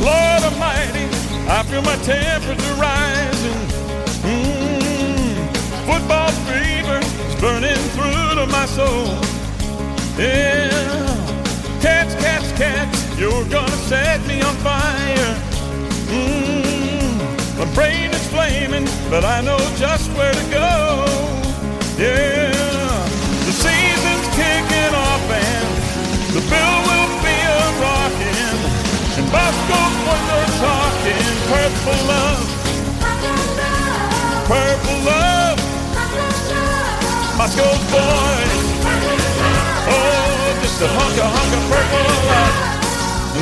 Lord Almighty, I feel my temperature rising. Mm, football fever is burning through to my soul. Yeah, cats, cats, cats, you're gonna set me on fire. Mm, my brain is flaming, but I know just where to go. Yeah, kicking off and the bill will be a rockin'. And Bosco boys are talking purple love, purple love. Bosco's boys, oh, just a hunk of hunk of purple love,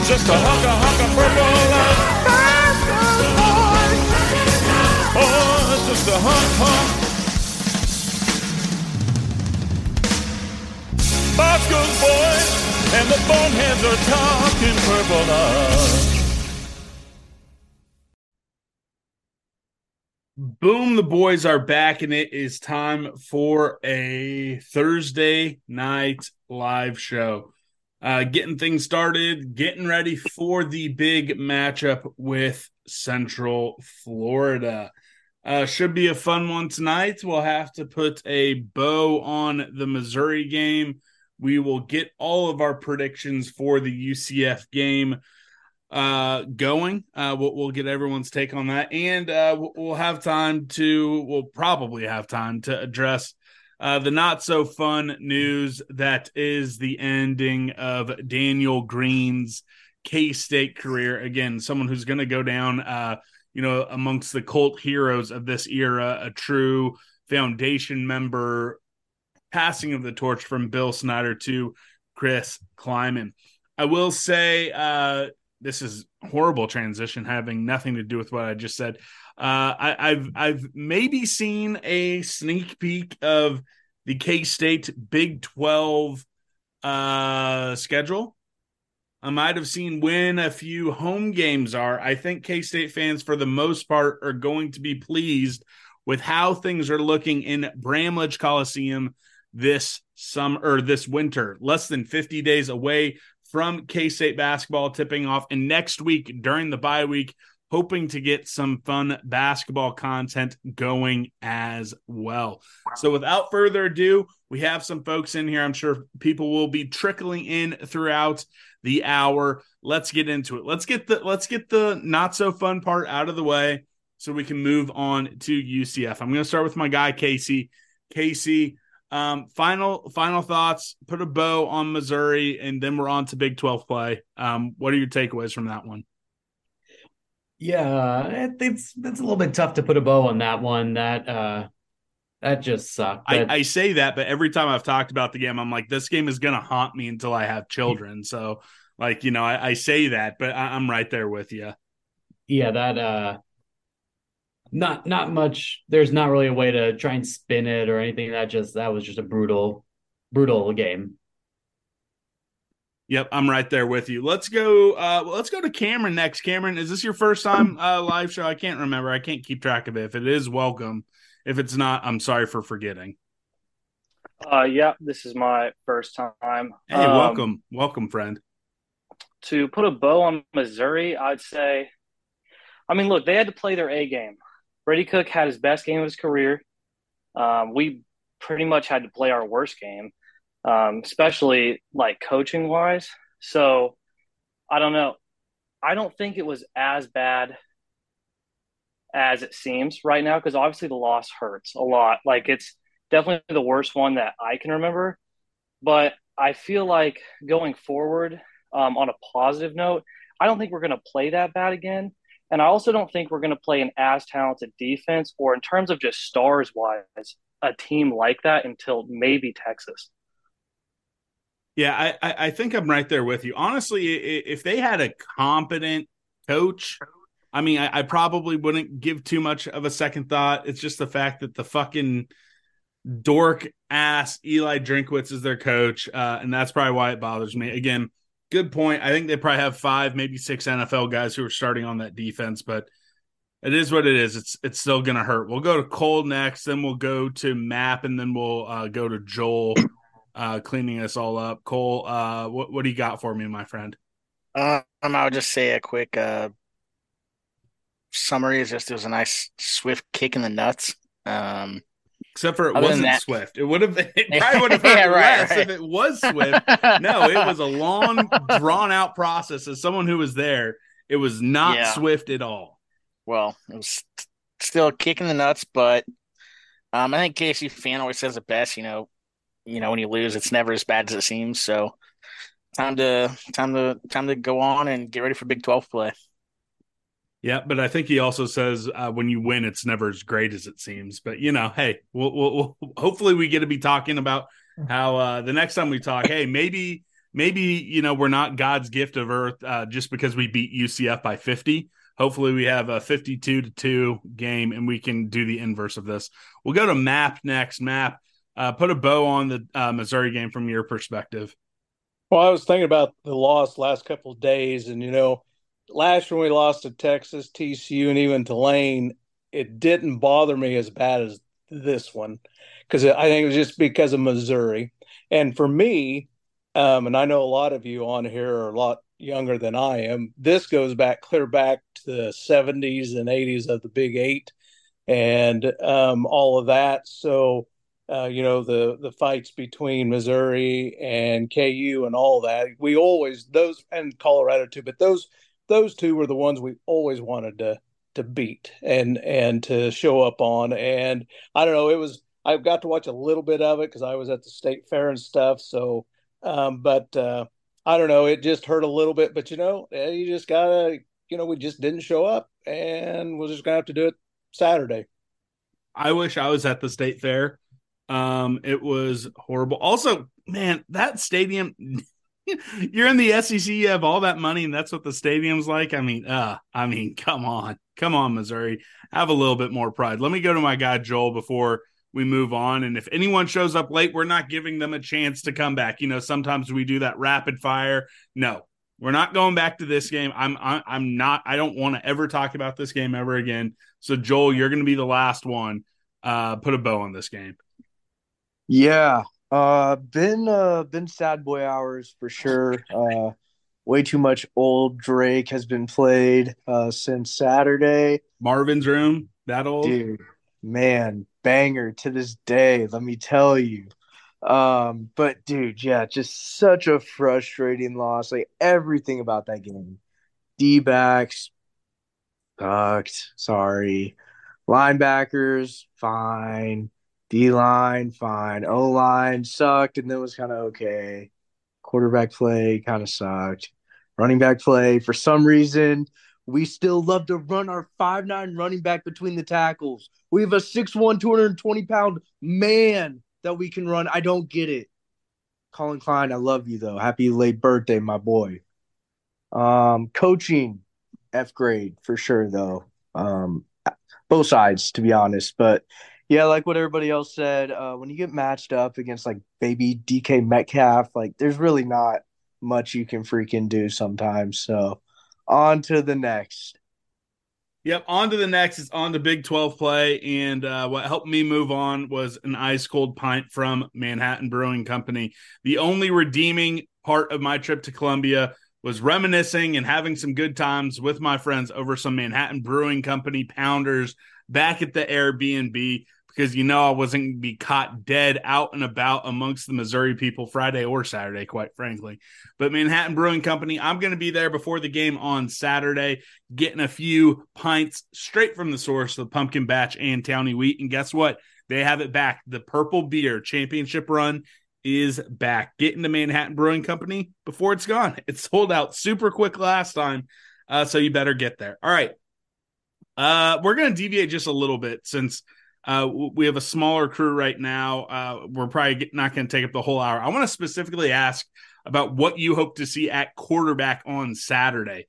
just a hunk of hunk of purple love. Bosco's boys, oh, just a hunk hunk. Bosco's boys and the boneheads are talking purple love. Boom, the boys are back, and it is time for a Thursday night live show. Uh, getting things started, getting ready for the big matchup with Central Florida. Uh, should be a fun one tonight. We'll have to put a bow on the Missouri game. We will get all of our predictions for the UCF game uh going. Uh we'll, we'll get everyone's take on that. And uh we'll, have time to we'll probably have time to address uh the not so fun news that is the ending of daniel green's k-state career. Again someone who's going to go down uh you know amongst the cult heroes of this era a true foundation member passing of the torch from bill snyder to chris klieman i will say uh this is horrible transition having nothing to do with what I just said. Uh, I, I've I've maybe seen a sneak peek of the K State Big Twelve uh, schedule. I might have seen when a few home games are. I think K State fans, for the most part, are going to be pleased with how things are looking in Bramlage Coliseum this summer or this winter. Less than 50 days away from K State basketball tipping off. And next week during the bye week, hoping to get some fun basketball content going as well. So, without further ado, we have some folks in here. I'm sure people will be trickling in throughout the hour. Let's get into it. Let's get the let's get the not so fun part out of the way so we can move on to UCF. I'm going to start with my guy Casey. Casey, um, final final thoughts. Put a bow on Missouri, and then we're on to Big Twelve play. Um, what are your takeaways from that one? Yeah, it's it's a little bit tough to put a bow on that one. That uh, that just sucked. I, I, say that, but every time I've talked about the game, I'm like, this game is gonna haunt me until I have children. So, like, you know, I, I say that, but I, I'm right there with you. Yeah, that uh, not not much. There's not really a way to try and spin it or anything. That just that was just a brutal brutal game. Yep i'm right there with you. Let's go uh let's go to cameron next. Cameron is this your first time uh live show? I can't remember. I can't keep track of it. If it is welcome. If it's not i'm sorry for forgetting. Uh yeah this is my first time. Hey um, welcome. Welcome friend. To put a bow on missouri i'd say i mean look they had to play their a game Brady Cook had his best game of his career. Um, we pretty much had to play our worst game, um, especially like coaching wise. So I don't know. I don't think it was as bad as it seems right now because obviously the loss hurts a lot. Like it's definitely the worst one that I can remember. But I feel like going forward um, on a positive note, I don't think we're going to play that bad again. And I also don't think we're going to play an as talented defense or in terms of just stars wise, a team like that until maybe Texas. Yeah, I, I think I'm right there with you. Honestly, if they had a competent coach, I mean, I, I probably wouldn't give too much of a second thought. It's just the fact that the fucking dork ass Eli Drinkwitz is their coach, uh, and that's probably why it bothers me. Again, good point. I think they probably have five, maybe six NFL guys who are starting on that defense, but it is what it is. It's it's still gonna hurt. We'll go to Cole next, then we'll go to Map, and then we'll uh, go to Joel uh, cleaning us all up. Cole, uh, what what do you got for me, my friend? Um, I'll just say a quick uh, summary. Is just it was a nice swift kick in the nuts. Um, Except for it wasn't that, Swift. It would have it probably would have hurt yeah, right, less right. if it was Swift. no, it was a long, drawn out process. As someone who was there, it was not yeah. Swift at all. Well, it was still kicking the nuts, but um, I think KC fan always says it best. You know, you know when you lose, it's never as bad as it seems. So time to time to time to go on and get ready for Big Twelve play. Yeah, but I think he also says uh, when you win, it's never as great as it seems. But you know, hey, we'll, we'll, we'll hopefully we get to be talking about how uh, the next time we talk, hey, maybe maybe you know we're not God's gift of earth uh, just because we beat UCF by fifty. Hopefully, we have a fifty-two to two game, and we can do the inverse of this. We'll go to Map next. Map, uh, put a bow on the uh, Missouri game from your perspective. Well, I was thinking about the loss last couple of days, and you know last year we lost to Texas, TCU, and even Tulane, it didn't bother me as bad as this one because I think it was just because of Missouri. And for me, um, and I know a lot of you on here are a lot younger than I am. This goes back clear back to the 70s and 80s of the Big Eight and um, all of that. So, uh, you know, the the fights between Missouri and KU and all that. We always those and Colorado too, but those those two were the ones we always wanted to to beat and and to show up on. And I don't know, it was I got to watch a little bit of it because I was at the state fair and stuff. So, um, but uh, I don't know, it just hurt a little bit. But you know, eh, you just gotta, you know, we just didn't show up, and we're just gonna have to do it Saturday. I wish I was at the state fair. Um, it was horrible. Also, man, that stadium you're in the SEC, you have all that money, and that's what the stadium's like. I mean, uh, I mean, come on, come on, Missouri, have a little bit more pride. Let me go to my guy Joel before we move on. And if anyone shows up late, we're not giving them a chance to come back. You know, sometimes we do that rapid fire. No, we're not going back to this game. I'm I'm not. I don't want to ever talk about this game ever again. So Joel, you're going to be the last one. Uh, put a bow on this game. Yeah, uh, been uh been sad boy hours for sure. Uh, way too much old Drake has been played uh since Saturday. Marvin's room, that old dude, man, banger to this day. Let me tell you. Um, but dude, yeah, just such a frustrating loss. Like everything about that game. D backs sucked. Sorry. Linebackers, fine. D line, fine. O line sucked and then was kind of okay. Quarterback play kind of sucked. Running back play, for some reason, we still love to run our five nine running back between the tackles. We have a 6'1, 220 pound man that we can run. I don't get it. Collin Klein, I love you though. Happy late birthday, my boy. Um, coaching, F grade for sure though. Um, both sides, to be honest. But yeah, like what everybody else said, uh, when you get matched up against like baby DK Metcalf, like there's really not much you can freaking do sometimes. So on to the next. Yep, on to the next is on to Big 12 play. And uh, what helped me move on was an ice cold pint from Manhattan Brewing Company. The only redeeming part of my trip to Columbia was reminiscing and having some good times with my friends over some Manhattan Brewing Company pounders back at the Airbnb because you know I wasn't going to be caught dead out and about amongst the Missouri people Friday or Saturday, quite frankly. But Manhattan Brewing Company, I'm going to be there before the game on Saturday, getting a few pints straight from the source, the pumpkin batch and towny wheat. And guess what? They have it back. The purple beer championship run is back. Get into Manhattan Brewing Company before it's gone. It sold out super quick last time. Uh, so you better get there. All right. Uh, we're going to deviate just a little bit since – Uh, we have a smaller crew right now. Uh, we're probably not going to take up the whole hour. I want to specifically ask about what you hope to see at quarterback on Saturday.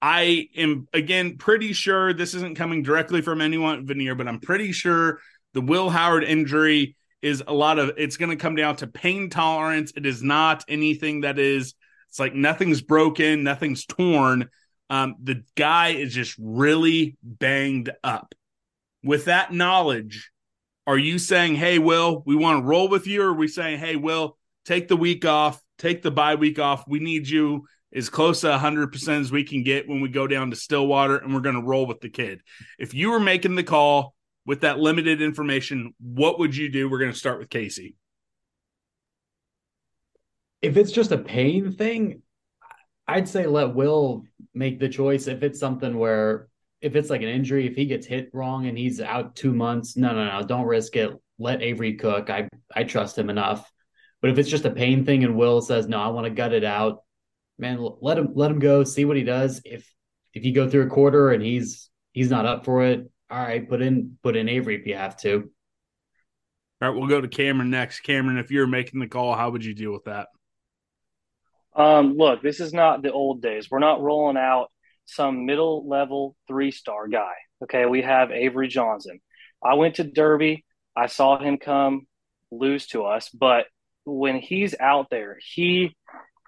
I am again pretty sure this isn't coming directly from anyone Veneer, but I'm pretty sure the Will Howard injury is a lot of it's going to come down to pain tolerance. It is not anything that is it's like nothing's broken, nothing's torn. Um, the guy is just really banged up. With that knowledge, are you saying, "Hey, Will, we want to roll with you," or are we saying, "Hey, Will, take the week off, take the bye week off. We need you as close to 100% as we can get when we go down to Stillwater, and we're going to roll with the kid." If you were making the call with that limited information, what would you do? We're going to start with Casey. If it's just a pain thing, I'd say let Will make the choice. If it's something where, if it's like an injury, if he gets hit wrong and he's out two months, no, no, no, don't risk it. Let Avery cook. I I trust him enough. But if it's just a pain thing and Will says no, I want to gut it out, man, let him let him go. See what he does. If if you go through a quarter and he's he's not up for it, all right, put in put in Avery if you have to. All right, we'll go to Cameron next. Cameron, if you're making the call, how would you deal with that? Um, look, this is not the old days. We're not rolling out some middle level three star guy. Okay, we have Avery Johnson. I went to Derby. I saw him come lose to us, but when he's out there, he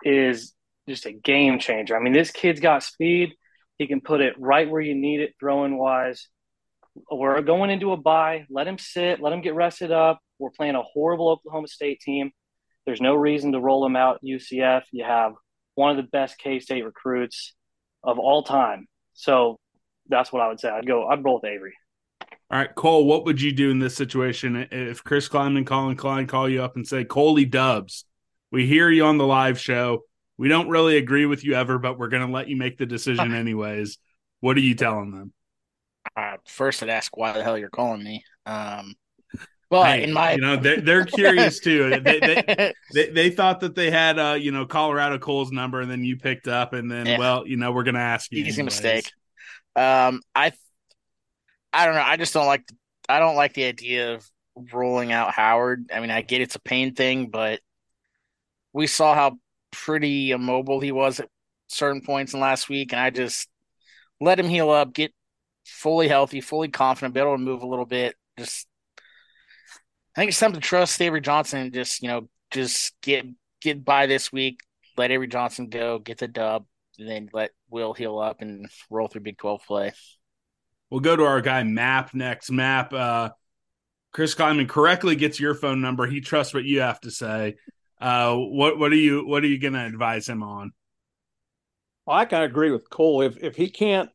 is just a game changer. I mean, this kid's got speed. He can put it right where you need it, throwing wise. We're going into a bye. Let him sit. Let him get rested up. We're playing a horrible Oklahoma State team. There's no reason to roll him out UCF. You have one of the best K State recruits of all time. So that's what I would say. I'd go. I'd roll with Avery. All right, Cole. What would you do in this situation if Chris Klieman and Collin Klein call you up and say, "Coley Dubs, we hear you on the live show. We don't really agree with you ever, but we're going to let you make the decision anyways." What are you telling them? Uh, first, I'd ask why the hell you're calling me. Um, but Hey, in my, you know, they're, they're curious too. They, they, they, they thought that they had, uh, you know, Colorado Cole's number, and then you picked up, and then, Yeah. well, you know, we're going to ask you. easy anyways. mistake. Um, I, I don't know. I just don't like. I don't like the idea of rolling out Howard. I mean, I get it's a pain thing, but we saw how pretty immobile he was at certain points in last week, and I just let him heal up, get fully healthy, fully confident, be able to move a little bit. Just, I think it's time to trust Avery Johnson and just you know just get get by this week. Let Avery Johnson go, get the dub, and then let Will heal up and roll through Big Twelve play. We'll go to our guy Map next. Map, uh, Chris Klieman correctly gets your phone number. He trusts what you have to say. Uh, what what are you what are you going to advise him on? Well, I kind of agree with Cole. If if he can't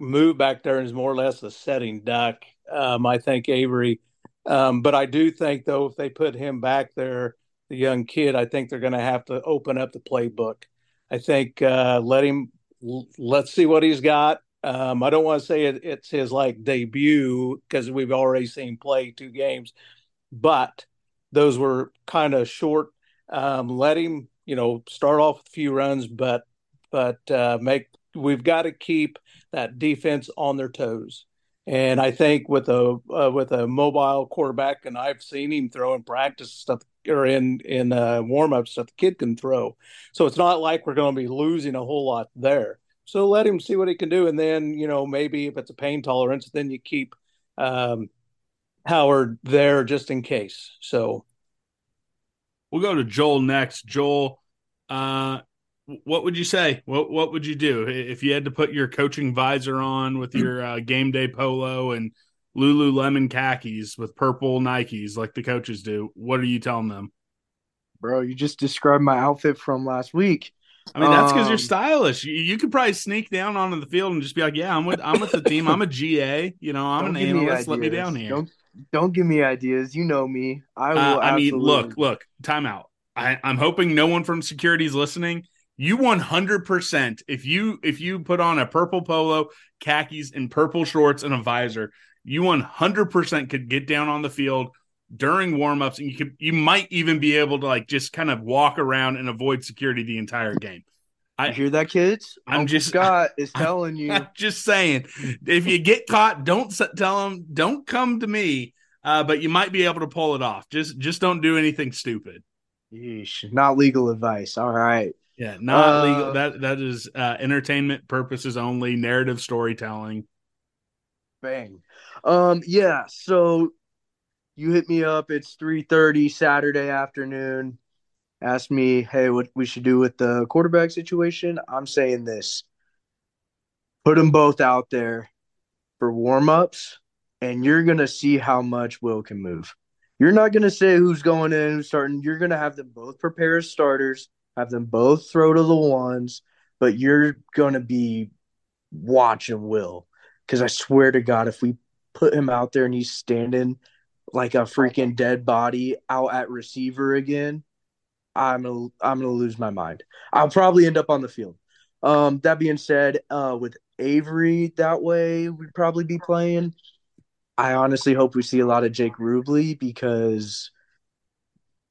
move back there and is more or less a setting duck, um, I think Avery. Um, but I do think though, if they put him back there, the young kid, I think they're going to have to open up the playbook. I think uh, let him. Let's see what he's got. Um, I don't want to say it, it's his like debut because we've already seen play two games, but those were kind of short. Um, let him, you know, start off with a few runs, but but uh, make we've got to keep that defense on their toes. And I think with a uh, with a mobile quarterback, and I've seen him throw in practice stuff or in in uh, warm up stuff the kid can throw. So it's not like we're going to be losing a whole lot there. So let him see what he can do, and then you know maybe if it's a pain tolerance, then you keep um, Howard there just in case. So We'll go to Joel next. Joel, uh, what would you say? What what would you do if you had to put your coaching visor on with your uh, game day polo and Lululemon khakis with purple Nikes like the coaches do? What are you telling them? Bro, you just described my outfit from last week. I mean, that's because you're Um, stylish. You, you could probably sneak down onto the field and just be like, "Yeah, I'm with I'm with the team. I'm a GA. You know, I'm an give me analyst. Let me down here." Don't don't give me ideas. You know me. I will. Uh, I mean, absolutely- look, look, timeout. I, I'm hoping no one from security is listening. You 100% if you if you put on a purple polo, khakis, and purple shorts and a visor, you 100% could get down on the field during warmups, and you could you might even be able to like just kind of walk around and avoid security the entire game. I- You hear that, kids? I'm Uncle just- Scott is telling you. I'm just saying, if you get caught, don't tell them, don't come to me. uh, but you might be able to pull it off. Just just don't do anything stupid. Yeesh, not legal advice. All right. Yeah, not Uh, legal. That that is uh, entertainment purposes only, narrative storytelling. Bang. Um, yeah, so you hit me up. It's 3:30 Saturday afternoon. Ask me, hey, what we should do with the quarterback situation. I'm saying this. Put them both out there for warm-ups, and you're gonna see how much Will can move. You're not gonna say who's going in, who's starting. You're gonna have them both prepare as starters, have them both throw to the ones, but you're gonna be watching Will. Because I swear to God, if we put him out there and he's standing like a freaking dead body out at receiver again, I'm gonna I'm gonna lose my mind. I'll probably end up on the field. Um, that being said, uh, with Avery that way, we'd probably be playing. I honestly hope we see a lot of Jake Rubley because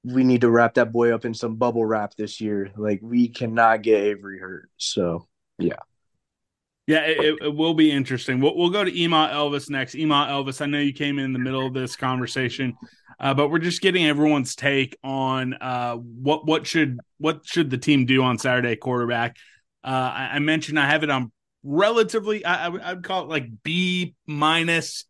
we need to wrap that boy up in some bubble wrap this year. Like we cannot get Avery hurt. So Yeah, Yeah, it, it will be interesting. We'll, we'll go to Ema Elvis next. Ema Elvis, I know you came in, the middle of this conversation, uh, but we're just getting everyone's take on uh, what what should what should the team do on Saturday quarterback. Uh, I, I mentioned I have it on relatively. I, I I'd call it like B minus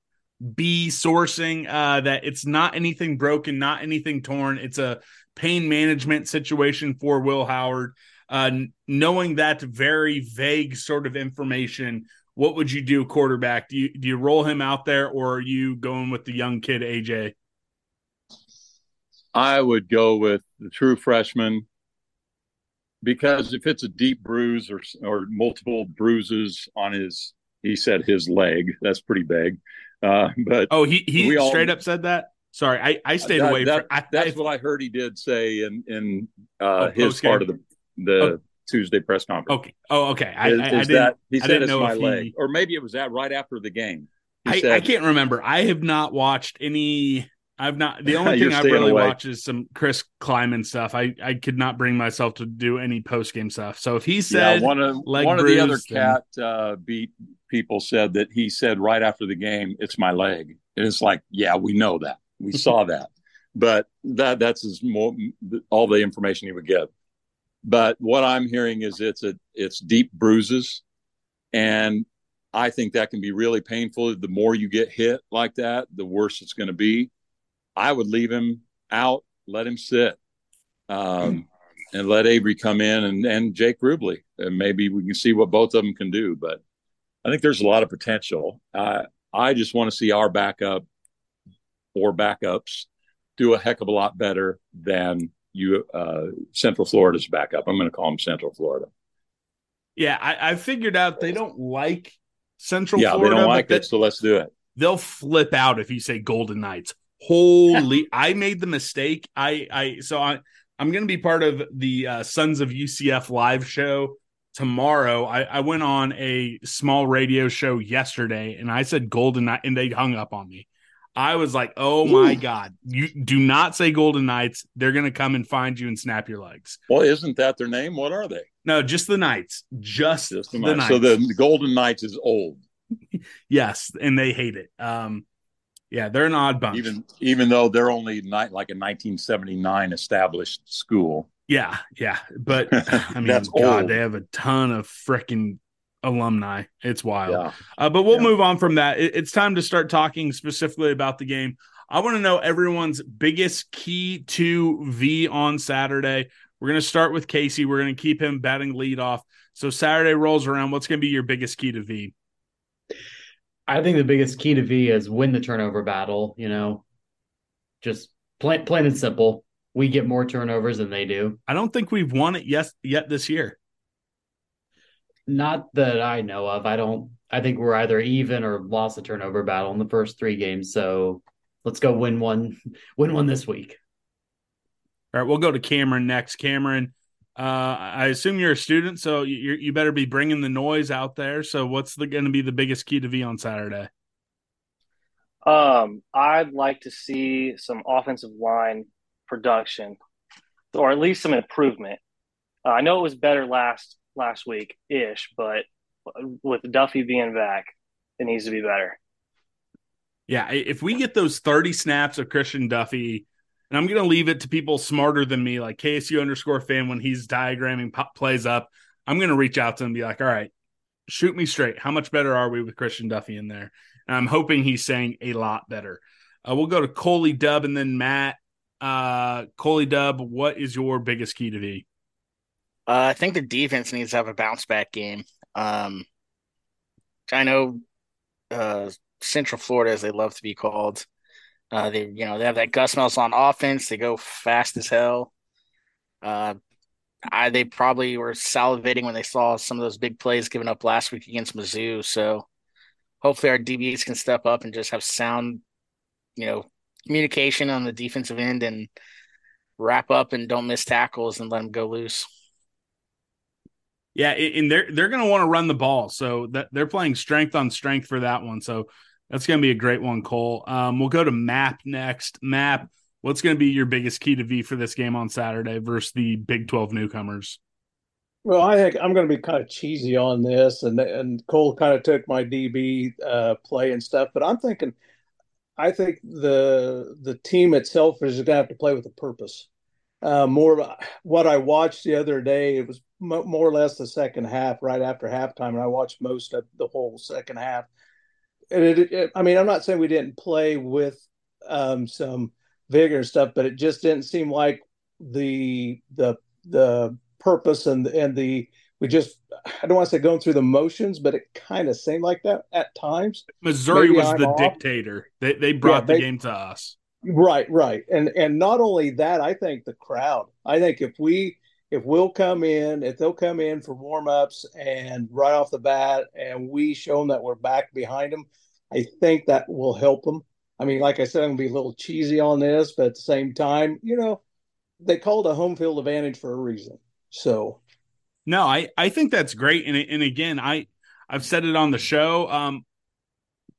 B sourcing. Uh, that it's not anything broken, not anything torn. It's a pain management situation for Will Howard uh, knowing that very vague sort of information, what would you do, quarterback? Do you do you roll him out there, or are you going with the young kid AJ? I would go with the true freshman because if it's a deep bruise or or multiple bruises on his, he said his leg. That's pretty big. Uh, but oh, he he all, straight up said that. Sorry, I, I stayed that, away. That, from, I, that's I, what I heard he did say in in uh, his part of the the oh. Tuesday press conference. Okay. Oh, okay. I, is, I, is I didn't, that he said I didn't it's know my leg, he, or maybe it was that right after the game. I, said, I can't remember. I have not watched any. I've not. The only thing I've really away. watched is some Chris Klieman stuff. I I could not bring myself to do any post game stuff. So if he said yeah, one of one bruise, of the other then... cat uh, beat people said that he said right after the game, "It's my leg." And it's like, yeah, we know that, we saw that, but that that's as more all the information he would get. But what I'm hearing is it's a it's deep bruises, and I think that can be really painful. The more you get hit like that, the worse it's going to be. I would leave him out, let him sit, um, and let Avery come in and, and Jake Rubley, and maybe we can see what both of them can do. But I think there's a lot of potential. Uh, I just want to see our backup or backups do a heck of a lot better than you uh, Central Florida's backup. I'm going to call them Central Florida. Yeah, I, I figured out they don't like Central Florida. yeah, Florida. they don't like it, so let's do it. They'll flip out if you say Golden Knights. Holy! I made the mistake. I I so I I'm going to be part of the uh, Sons of UCF live show tomorrow. I, I went on a small radio show yesterday, and I said Golden Knight, and they hung up on me. I was like, "Oh my god! You do not say Golden Knights. They're going to come and find you and snap your legs." Well, isn't that their name? What are they? No, just the Knights. Just, Just the, the, Knights. So the, the Golden Knights is old, yes, and they hate it. Um, yeah, they're an odd bunch. even even though they're only ni- like a 1979 established school. Yeah, yeah, but I mean, That's God, old. they have a ton of freaking alumni. It's wild. Yeah. Uh, but we'll Yeah. move on from that. It- it's time to start talking specifically about the game. I want to know everyone's biggest key to V on Saturday. We're going to start with Casey. We're going to keep him batting lead off. So Saturday rolls around. What's going to be your biggest key to V? I think the biggest key to V is win the turnover battle. You know, just plain plain and simple. We get more turnovers than they do. I don't think we've won it yet yet this year. Not that I know of. I don't. I think we're either even or lost the turnover battle in the first three games. So let's go win one. Win one this week. All right, we'll go to Cameron next. Cameron, uh, I assume you're a student, so you you better be bringing the noise out there. So, what's going to be the biggest key to V on Saturday? Um, I'd like to see some offensive line production, or at least some improvement. Uh, I know it was better last last week ish, but with Duffey being back, it needs to be better. Yeah, if we get those 30 snaps of Christian Duffey, and I'm going to leave it to people smarter than me, like KSU underscore fan, when he's diagramming plays up, I'm going to reach out to him and be like, all right, shoot me straight. How much better are we with Christian Duffey in there? And I'm hoping he's saying a lot better. Uh, we'll go to Coley Dub and then Matt. Uh, Coley Dub, what is your biggest key to V? Uh, I think the defense needs to have a bounce back game. Um, I know uh, Central Florida, as they love to be called, uh, they you know they have that Gus Malzahn on offense. They go fast as hell. Uh, I, they probably were salivating when they saw some of those big plays given up last week against Mizzou. So hopefully our DBs can step up and just have sound, you know, communication on the defensive end and wrap up and don't miss tackles and let them go loose. Yeah, and they're they're going to want to run the ball, so that they're playing strength on strength for that one. So that's going to be a great one, Cole. Um, we'll go to Map next. Map, what's going to be your biggest key to V for this game on Saturday versus the Big Twelve newcomers? Well, I think I'm going to be kind of cheesy on this, and and Cole kind of took my DB uh, play and stuff, but I'm thinking, I think the the team itself is going to have to play with a purpose. Uh, more what I watched the other day, it was mo- more or less the second half, right after halftime, and I watched most of the whole second half. And it, it, I mean, I'm not saying we didn't play with um, some vigor and stuff, but it just didn't seem like the the the purpose and and the we just I don't want to say going through the motions, but it kind of seemed like that at times. Missouri Maybe was I'm the off. dictator. They they brought yeah, they, the game to us. Right, right. And and not only that, I think the crowd. I think if we if we'll come in, if they'll come in for warm ups and right off the bat, and we show them that we're back behind them, I think that will help them. I mean, like I said, I'm gonna be a little cheesy on this, but at the same time, you know, they called a home field advantage for a reason. So, no, I I think that's great, and and again, I I've said it on the show, um,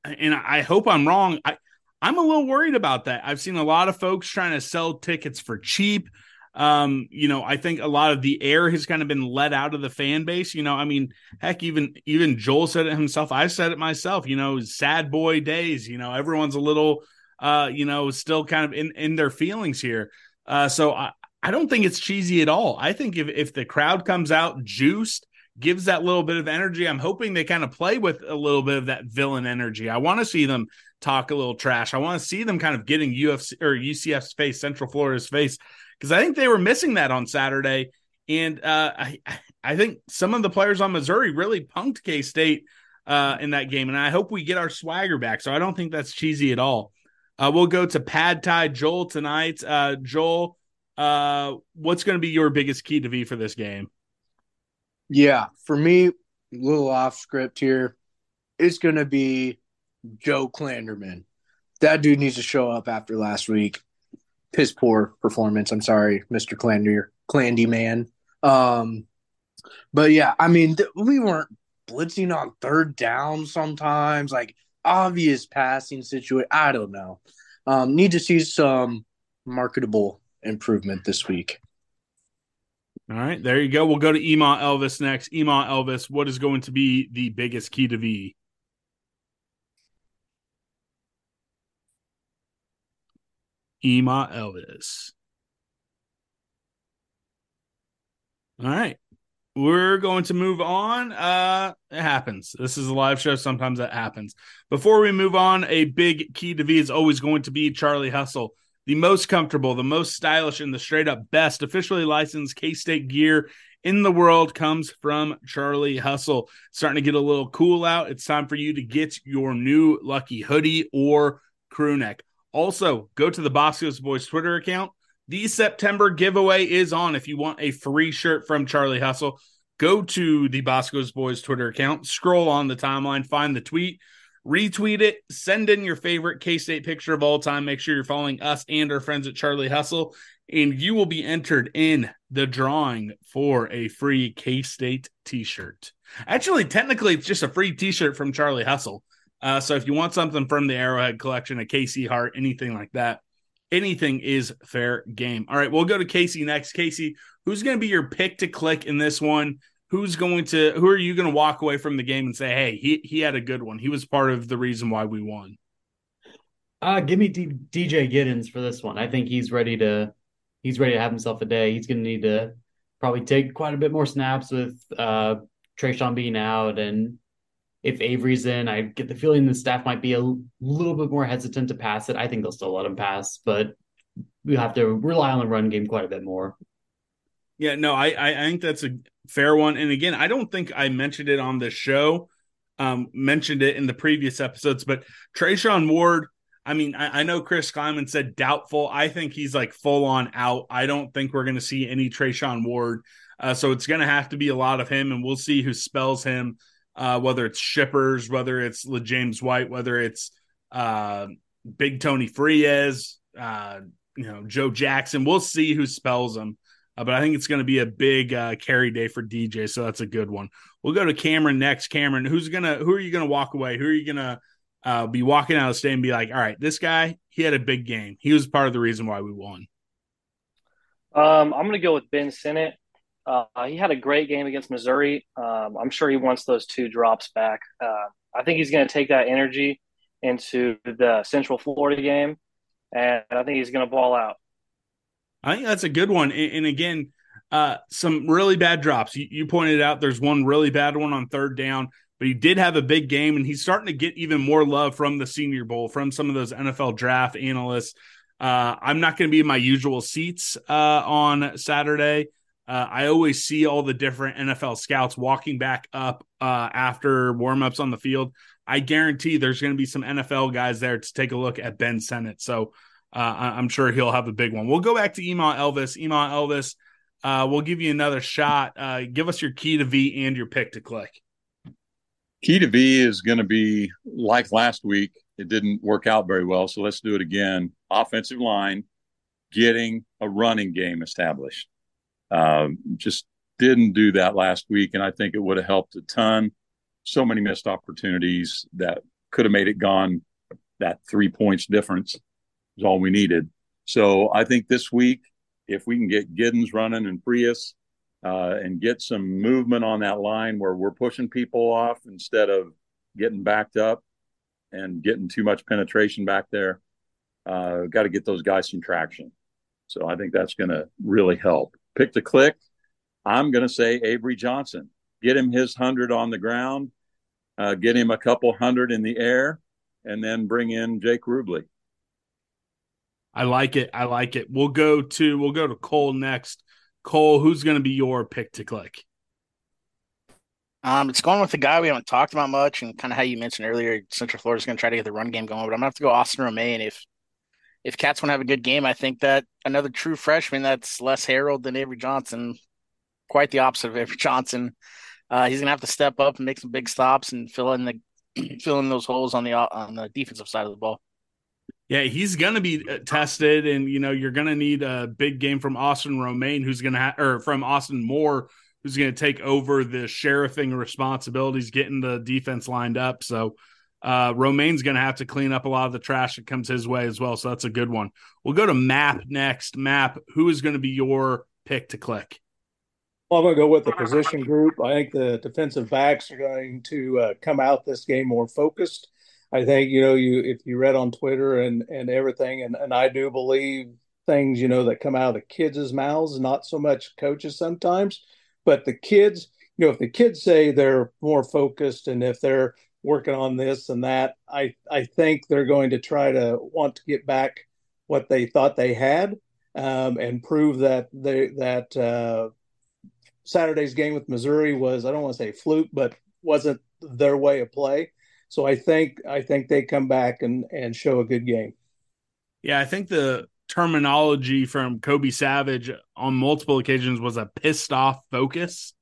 and I hope I'm wrong. I I'm a little worried about that. I've seen a lot of folks trying to sell tickets for cheap. Um, you know, I think a lot of the air has kind of been let out of the fan base. You know, I mean, heck, even even Joel said it himself. I said it myself. You know, sad boy days. You know, everyone's a little, uh, you know, still kind of in in their feelings here. Uh, so I I don't think it's cheesy at all. I think if if the crowd comes out juiced, gives that little bit of energy. I'm hoping they kind of play with a little bit of that villain energy. I want to see them talk a little trash. I want to see them kind of getting UFC or UCF's face, Central Florida's face, because I think they were missing that on Saturday. And uh, I, I think some of the players on Missouri really punked K State uh, in that game, and I hope we get our swagger back. So I don't think that's cheesy at all. Uh, we'll go to Pad Thai Joel tonight. Uh, Joel, uh, what's going to be your biggest key to V for this game? Yeah, for me, little off script here. It's going to be Joe Klanderman. That dude needs to show up after last week. Piss poor performance. I'm sorry, Mr. Clander, Clandy man. Um, but yeah, I mean, th- we weren't blitzing on third down sometimes, like obvious passing situation. I don't know. Um, need to see some marketable improvement this week. All right, there you go. We'll go to Ema Elvis next. Ema Elvis, what is going to be the biggest key to V? Ema Elvis. All right. We're going to move on. Uh it happens. This is a live show. Sometimes that happens. Before we move on, a big key to V is always going to be Charlie Hustle. The most comfortable, the most stylish, and the straight up best officially licensed K State gear in the world comes from Charlie Hustle. Starting to get a little cool out. It's time for you to get your new lucky hoodie or crew neck. Also, go to the Bosco's Boys Twitter account. The September giveaway is on. If you want a free shirt from Charlie Hustle, go to the Bosco's Boys Twitter account, scroll on the timeline, find the tweet, retweet it, send in your favorite K State picture of all time. Make sure you're following us and our friends at Charlie Hustle, and you will be entered in the drawing for a free K State t shirt. Actually, technically, it's just a free t shirt from Charlie Hustle. Uh, so if you want something from the Arrowhead collection, a Casey Hart, anything like that, anything is fair game. All right, we'll go to Casey next. Casey, who's going to be your pick to click in this one? Who's going to who are you going to walk away from the game and say, "Hey, he he had a good one. He was part of the reason why we won." Uh, give me D- DJ Giddens for this one. I think he's ready to he's ready to have himself a day. He's going to need to probably take quite a bit more snaps with uh Treshaun being out, and if Avery's in, I get the feeling the staff might be a little bit more hesitant to pass it. I think they'll still let him pass, but we have to rely on the run game quite a bit more. Yeah, no, I I think that's a fair one. And again, I don't think I mentioned it on the show. Um, mentioned it in the previous episodes, but Treshaun Ward. I mean, I, I know Chris Klieman said doubtful. I think he's like full on out. I don't think we're going to see any Treshaun Ward. Uh, so it's going to have to be a lot of him, and we'll see who spells him. Uh, whether it's Shippers, whether it's James White, whether it's uh, Big Tony Frias, uh, you know Joe Jackson. We'll see who spells him. Uh, but I think it's going to be a big uh, carry day for DJ, so that's a good one. We'll go to Cameron next. Cameron, who's gonna who are you gonna walk away? Who are you gonna uh, be walking out of the state and be like, all right, this guy he had a big game. He was part of the reason why we won. Um, I'm gonna go with Ben Sinnott. Uh, he had a great game against Missouri. Um, I'm sure he wants those two drops back. Uh, I think he's going to take that energy into the Central Florida game, and I think he's going to ball out. I think that's a good one. And, and again, uh, some really bad drops. You, you, pointed out there's one really bad one on third down, but he did have a big game, and he's starting to get even more love from the Senior Bowl, from some of those NFL draft analysts. Uh, I'm not going to be in my usual seats uh, on Saturday. Uh, I always see all the different NFL scouts walking back up uh, after warmups on the field. I guarantee there's going to be some NFL guys there to take a look at Ben Sinnott. So uh, I'm sure he'll have a big one. We'll go back to Ema Elvis. Ema Elvis, uh, we'll give you another shot. Uh, give us your key to V and your pick to click. Key to V is going to be like last week. It didn't work out very well. So let's do it again. Offensive line, getting a running game established. Um, just didn't do that last week. And I think it would have helped a ton. So many missed opportunities that could have made it gone that three points difference is all we needed. So I think this week, if we can get Giddens running and Frias uh, and get some movement on that line where we're pushing people off instead of getting backed up and getting too much penetration back there, uh, got to get those guys some traction. So I think that's going to really help. Pick the click. I'm going to say Avery Johnson. Get him his 100 on the ground, uh, get him a couple hundred in the air, and then bring in Jake Rubley. I like it. I like it. We'll go to we'll go to Cole next. Cole, who's going to be your pick to click? Um, it's going with the guy we haven't talked about much, and kind of how you mentioned earlier. Central Florida's going to try to get the run game going, but I'm going to have to go Austin Romaine. If if Cats want to have a good game, I think that another true freshman that's less heralded than Avery Johnson, quite the opposite of Avery Johnson. Uh, he's going to have to step up and make some big stops and fill in the fill in those holes on the on the defensive side of the ball. Yeah, he's going to be uh, tested, and you know you're going to need a big game from Austin Romaine, who's going to have, or from Austin Moore, who's going to take over the sheriffing responsibilities, getting the defense lined up. So uh, Romaine's going to have to clean up a lot of the trash that comes his way as well. So that's a good one. We'll go to Map next. Map, who is going to be your pick to click? Well, I'm going to go with the position group. I think the defensive backs are going to uh, come out this game more focused. I think you know you if you read on Twitter and and everything, and and I do believe things you know that come out of the kids' mouths, not so much coaches sometimes, but the kids. You know, if the kids say they're more focused, and if they're working on this and that, I I think they're going to try to want to get back what they thought they had, um, and prove that they that uh, Saturday's game with Missouri was I don't want to say fluke, but wasn't their way of play so I think I think they come back and and show a good game. Yeah, I think the terminology from Kobe Savage on multiple occasions was a pissed off focus.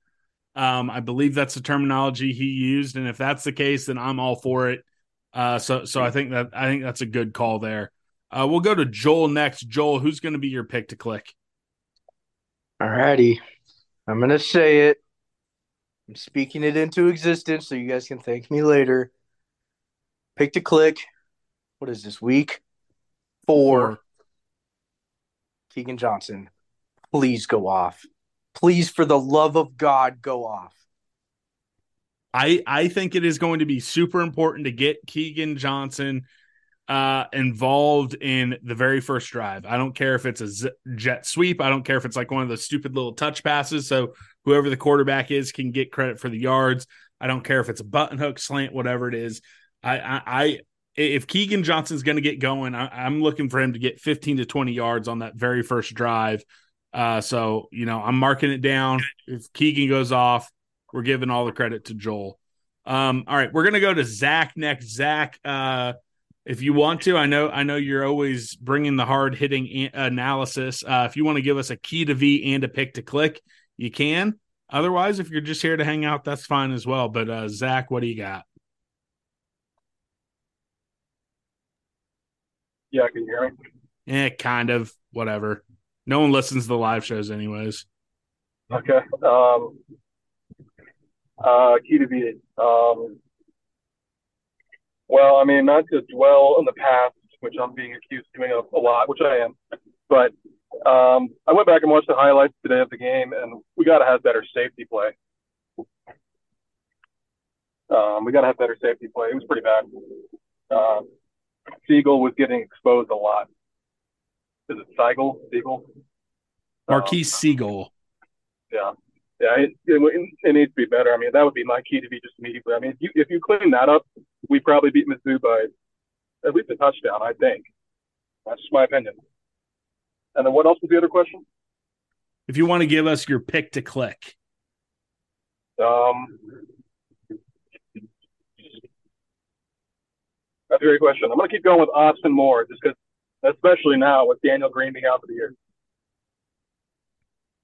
Um, I believe that's the terminology he used, and if that's the case, then I'm all for it. Uh, so so I think that I think that's a good call there. Uh, we'll go to Joel next. Joel, who's going to be your pick to click? All righty, I'm going to say it. I'm speaking it into existence, so you guys can thank me later. Pick to click. What is this week? Four. Keegan Johnson, please go off. Please, for the love of God, go off. I I think it is going to be super important to get Keegan Johnson uh, involved in the very first drive. I don't care if it's a z- jet sweep. I don't care if it's like one of those stupid little touch passes. So whoever the quarterback is can get credit for the yards. I don't care if it's a button hook, slant, whatever it is. I, I, I if Keagan Johnson's going to get going, I, am looking for him to get 15 to 20 yards on that very first drive. Uh, so you know, I'm marking it down. If Keagan goes off, we're giving all the credit to Joel. Um, all right, we're gonna go to Zach next. Zach, uh, if you want to, I know I know you're always bringing the hard hitting analysis. Uh, if you want to give us a key to V and a pick to click, you can. Otherwise, if you're just here to hang out, that's fine as well. But uh, Zach, what do you got? Yeah, I can you hear me? Eh, kind of. Whatever. No one listens to the live shows, anyways. Okay. Um, uh, key to V. Um, well, I mean, not to dwell on the past, which I'm being accused of doing a, a lot, which I am, but um, I went back and watched the highlights today of the game, and we got to have better safety play. Um, we got to have better safety play. It was pretty bad. Uh, Sigle was getting exposed a lot. Is it Sigle? Sigle? Marques um, Sigle. Yeah. Yeah, it, it, it, needs to be better. I mean, that would be my key to be just immediately. I mean, if you, if you clean that up, we probably beat Mizzou by at least a touchdown, I think. That's just my opinion. And then what else was the other question? If you want to give us your pick to click. Um, that's a great question. I'm going to keep going with Austin Moore just because, especially now with Daniel Green being out for the year.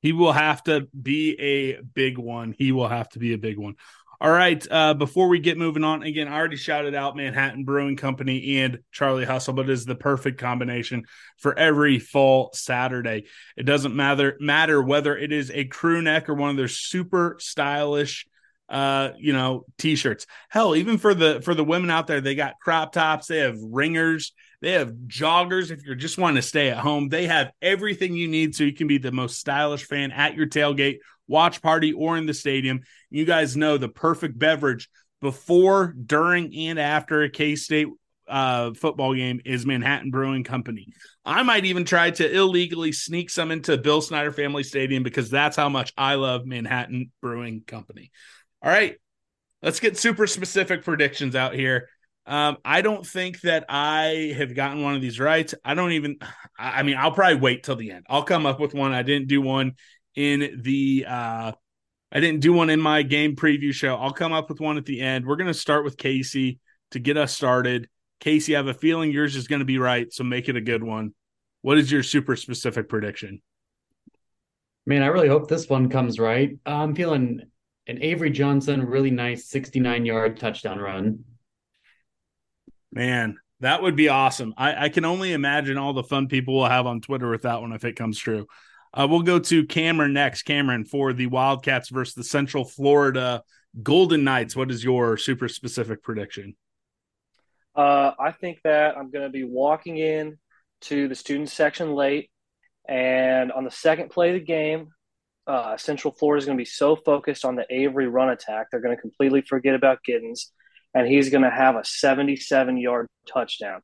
He will have to be a big one. He will have to be a big one. All right. Uh, before we get moving on, again, I already shouted out Manhattan Brewing Company and Charlie Hustle, but it is the perfect combination for every fall Saturday. It doesn't matter matter whether it is a crew neck or one of their super stylish uh you know t-shirts hell even for the for the women out there they got crop tops they have ringers they have joggers if you're just wanting to stay at home they have everything you need so you can be the most stylish fan at your tailgate watch party or in the stadium you guys know the perfect beverage before during and after a k-state uh, football game is Manhattan Brewing Company. I might even try to illegally sneak some into Bill Snyder Family Stadium because that's how much I love Manhattan Brewing Company. All right, let's get super specific predictions out here. Um, I don't think that I have gotten one of these right. I don't even. I mean, I'll probably wait till the end. I'll come up with one. I didn't do one in the. uh I didn't do one in my game preview show. I'll come up with one at the end. We're going to start with Casey to get us started. Casey, I have a feeling yours is going to be right, so make it a good one. What is your super specific prediction? Man, I really hope this one comes right. I'm feeling an Avery Johnson really nice 69 yard touchdown run. Man, that would be awesome. I, I, can only imagine all the fun people will have on Twitter with that one if it comes true. Uh, we'll go to Cameron next. Cameron for the Wildcats versus the Central Florida Golden Knights. What is your super specific prediction? Uh, I think that I'm going to be walking in to the student section late, and on the second play of the game, uh, Central Florida is going to be so focused on the Avery run attack, they're going to completely forget about Giddens, and he's going to have a 77 yard touchdown.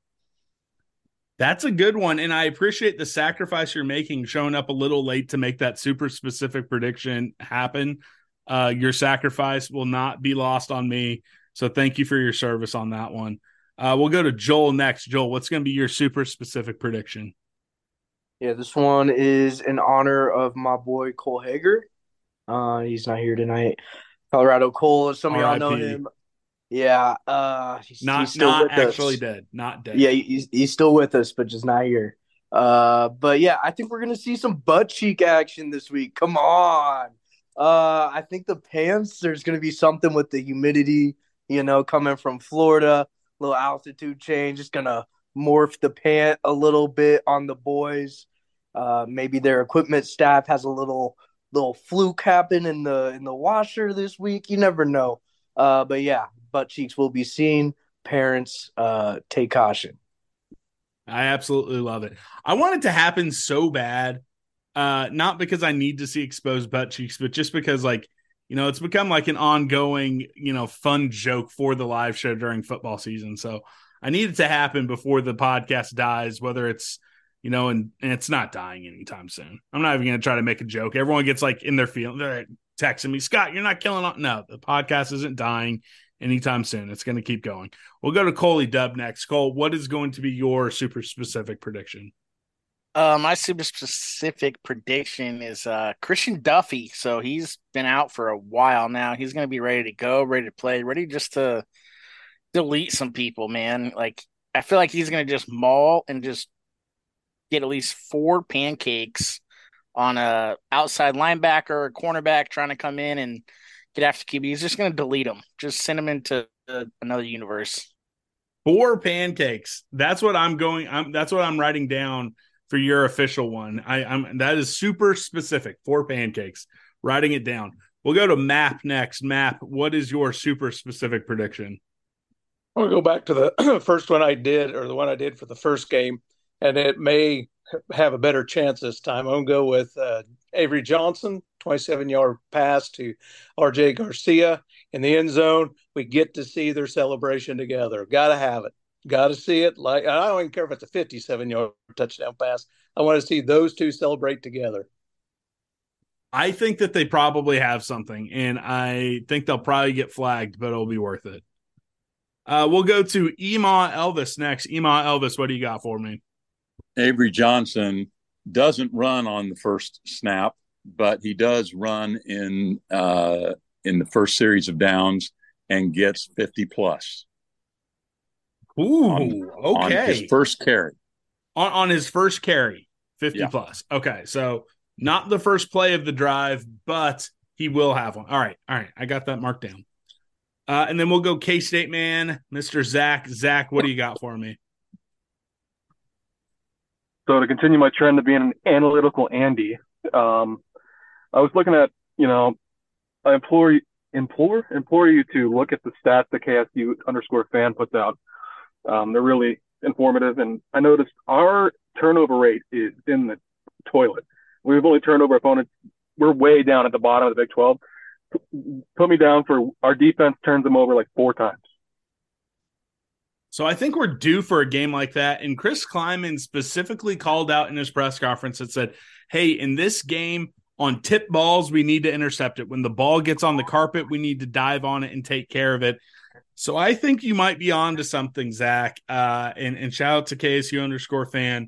That's a good one. And I appreciate the sacrifice you're making, showing up a little late to make that super specific prediction happen. Uh, your sacrifice will not be lost on me. So thank you for your service on that one. Uh, we'll go to Joel next. Joel, what's going to be your super specific prediction? Yeah, this one is in honor of my boy Cole Hager. Uh, he's not here tonight. Colorado Cole, some of y'all know him. Yeah, uh, he's not he's not actually us. dead, not dead. Yeah, he's he's still with us, but just not here. Uh, but yeah, I think we're gonna see some butt cheek action this week. Come on. Uh, I think the pants. There's gonna be something with the humidity, you know, coming from Florida, little altitude change. Just gonna morph the pant a little bit on the boys. Uh, maybe their equipment staff has a little little fluke happen in the in the washer this week. You never know. Uh, but yeah, butt cheeks will be seen. Parents, uh, take caution. I absolutely love it. I want it to happen so bad, uh, not because I need to see exposed butt cheeks, but just because like you know it's become like an ongoing you know fun joke for the live show during football season. So I need it to happen before the podcast dies, whether it's you know, and, and it's not dying anytime soon. I'm not even going to try to make a joke. Everyone gets like in their feeling, they're texting me, Scott, you're not killing. On-. No, the podcast isn't dying anytime soon. It's going to keep going. We'll go to Coley Dub next. Cole, what is going to be your super specific prediction? Uh, my super specific prediction is uh, Christian Duffey. So he's been out for a while now. He's going to be ready to go, ready to play, ready just to delete some people, man. Like I feel like he's going to just maul and just get at least four pancakes on a outside linebacker or cornerback trying to come in and get after QB. He's just going to delete them. Just send them into uh, another universe. Four pancakes. That's what I'm going. I'm. That's what I'm writing down for your official one. I, I'm that is super specific. Four pancakes. Writing it down. We'll go to Map next. Map, what is your super specific prediction? I'll go back to the first one I did, or the one I did for the first game, and it may have a better chance this time. I'm going to go with uh, Avery Johnson, 27 yard pass to RJ Garcia in the end zone. We get to see their celebration together. Got to have it. Got to see it. Like I don't even care if it's a 57 yard touchdown pass. I want to see those two celebrate together. I think that they probably have something, and I think they'll probably get flagged, but it'll be worth it. Uh, we'll go to Ema Elvis next. Ema Elvis, what do you got for me? Avery Johnson doesn't run on the first snap, but he does run in uh, in the first series of downs and gets 50 plus. Ooh, on, okay. On his first carry. On, on his first carry, 50 yeah. plus. Okay. So not the first play of the drive, but he will have one. All right. All right. I got that marked down. Uh, and then we'll go K State man, Mr. Zach. Zach, what do you got for me? So to continue my trend of being an analytical Andy, um, I was looking at, you know, I implore implore, implore you to look at the stats that KSU underscore fan puts out. Um, they're really informative, and I noticed our turnover rate is in the toilet. We've only turned over opponents. We're way down at the bottom of the Big 12. Put me down for our defense turns them over like four times. So I think we're due for a game like that. And Chris Klieman specifically called out in his press conference and said, Hey, in this game, on tip balls, we need to intercept it. When the ball gets on the carpet, we need to dive on it and take care of it. So I think you might be on to something, Zach. Uh, and, and shout out to KSU underscore fan.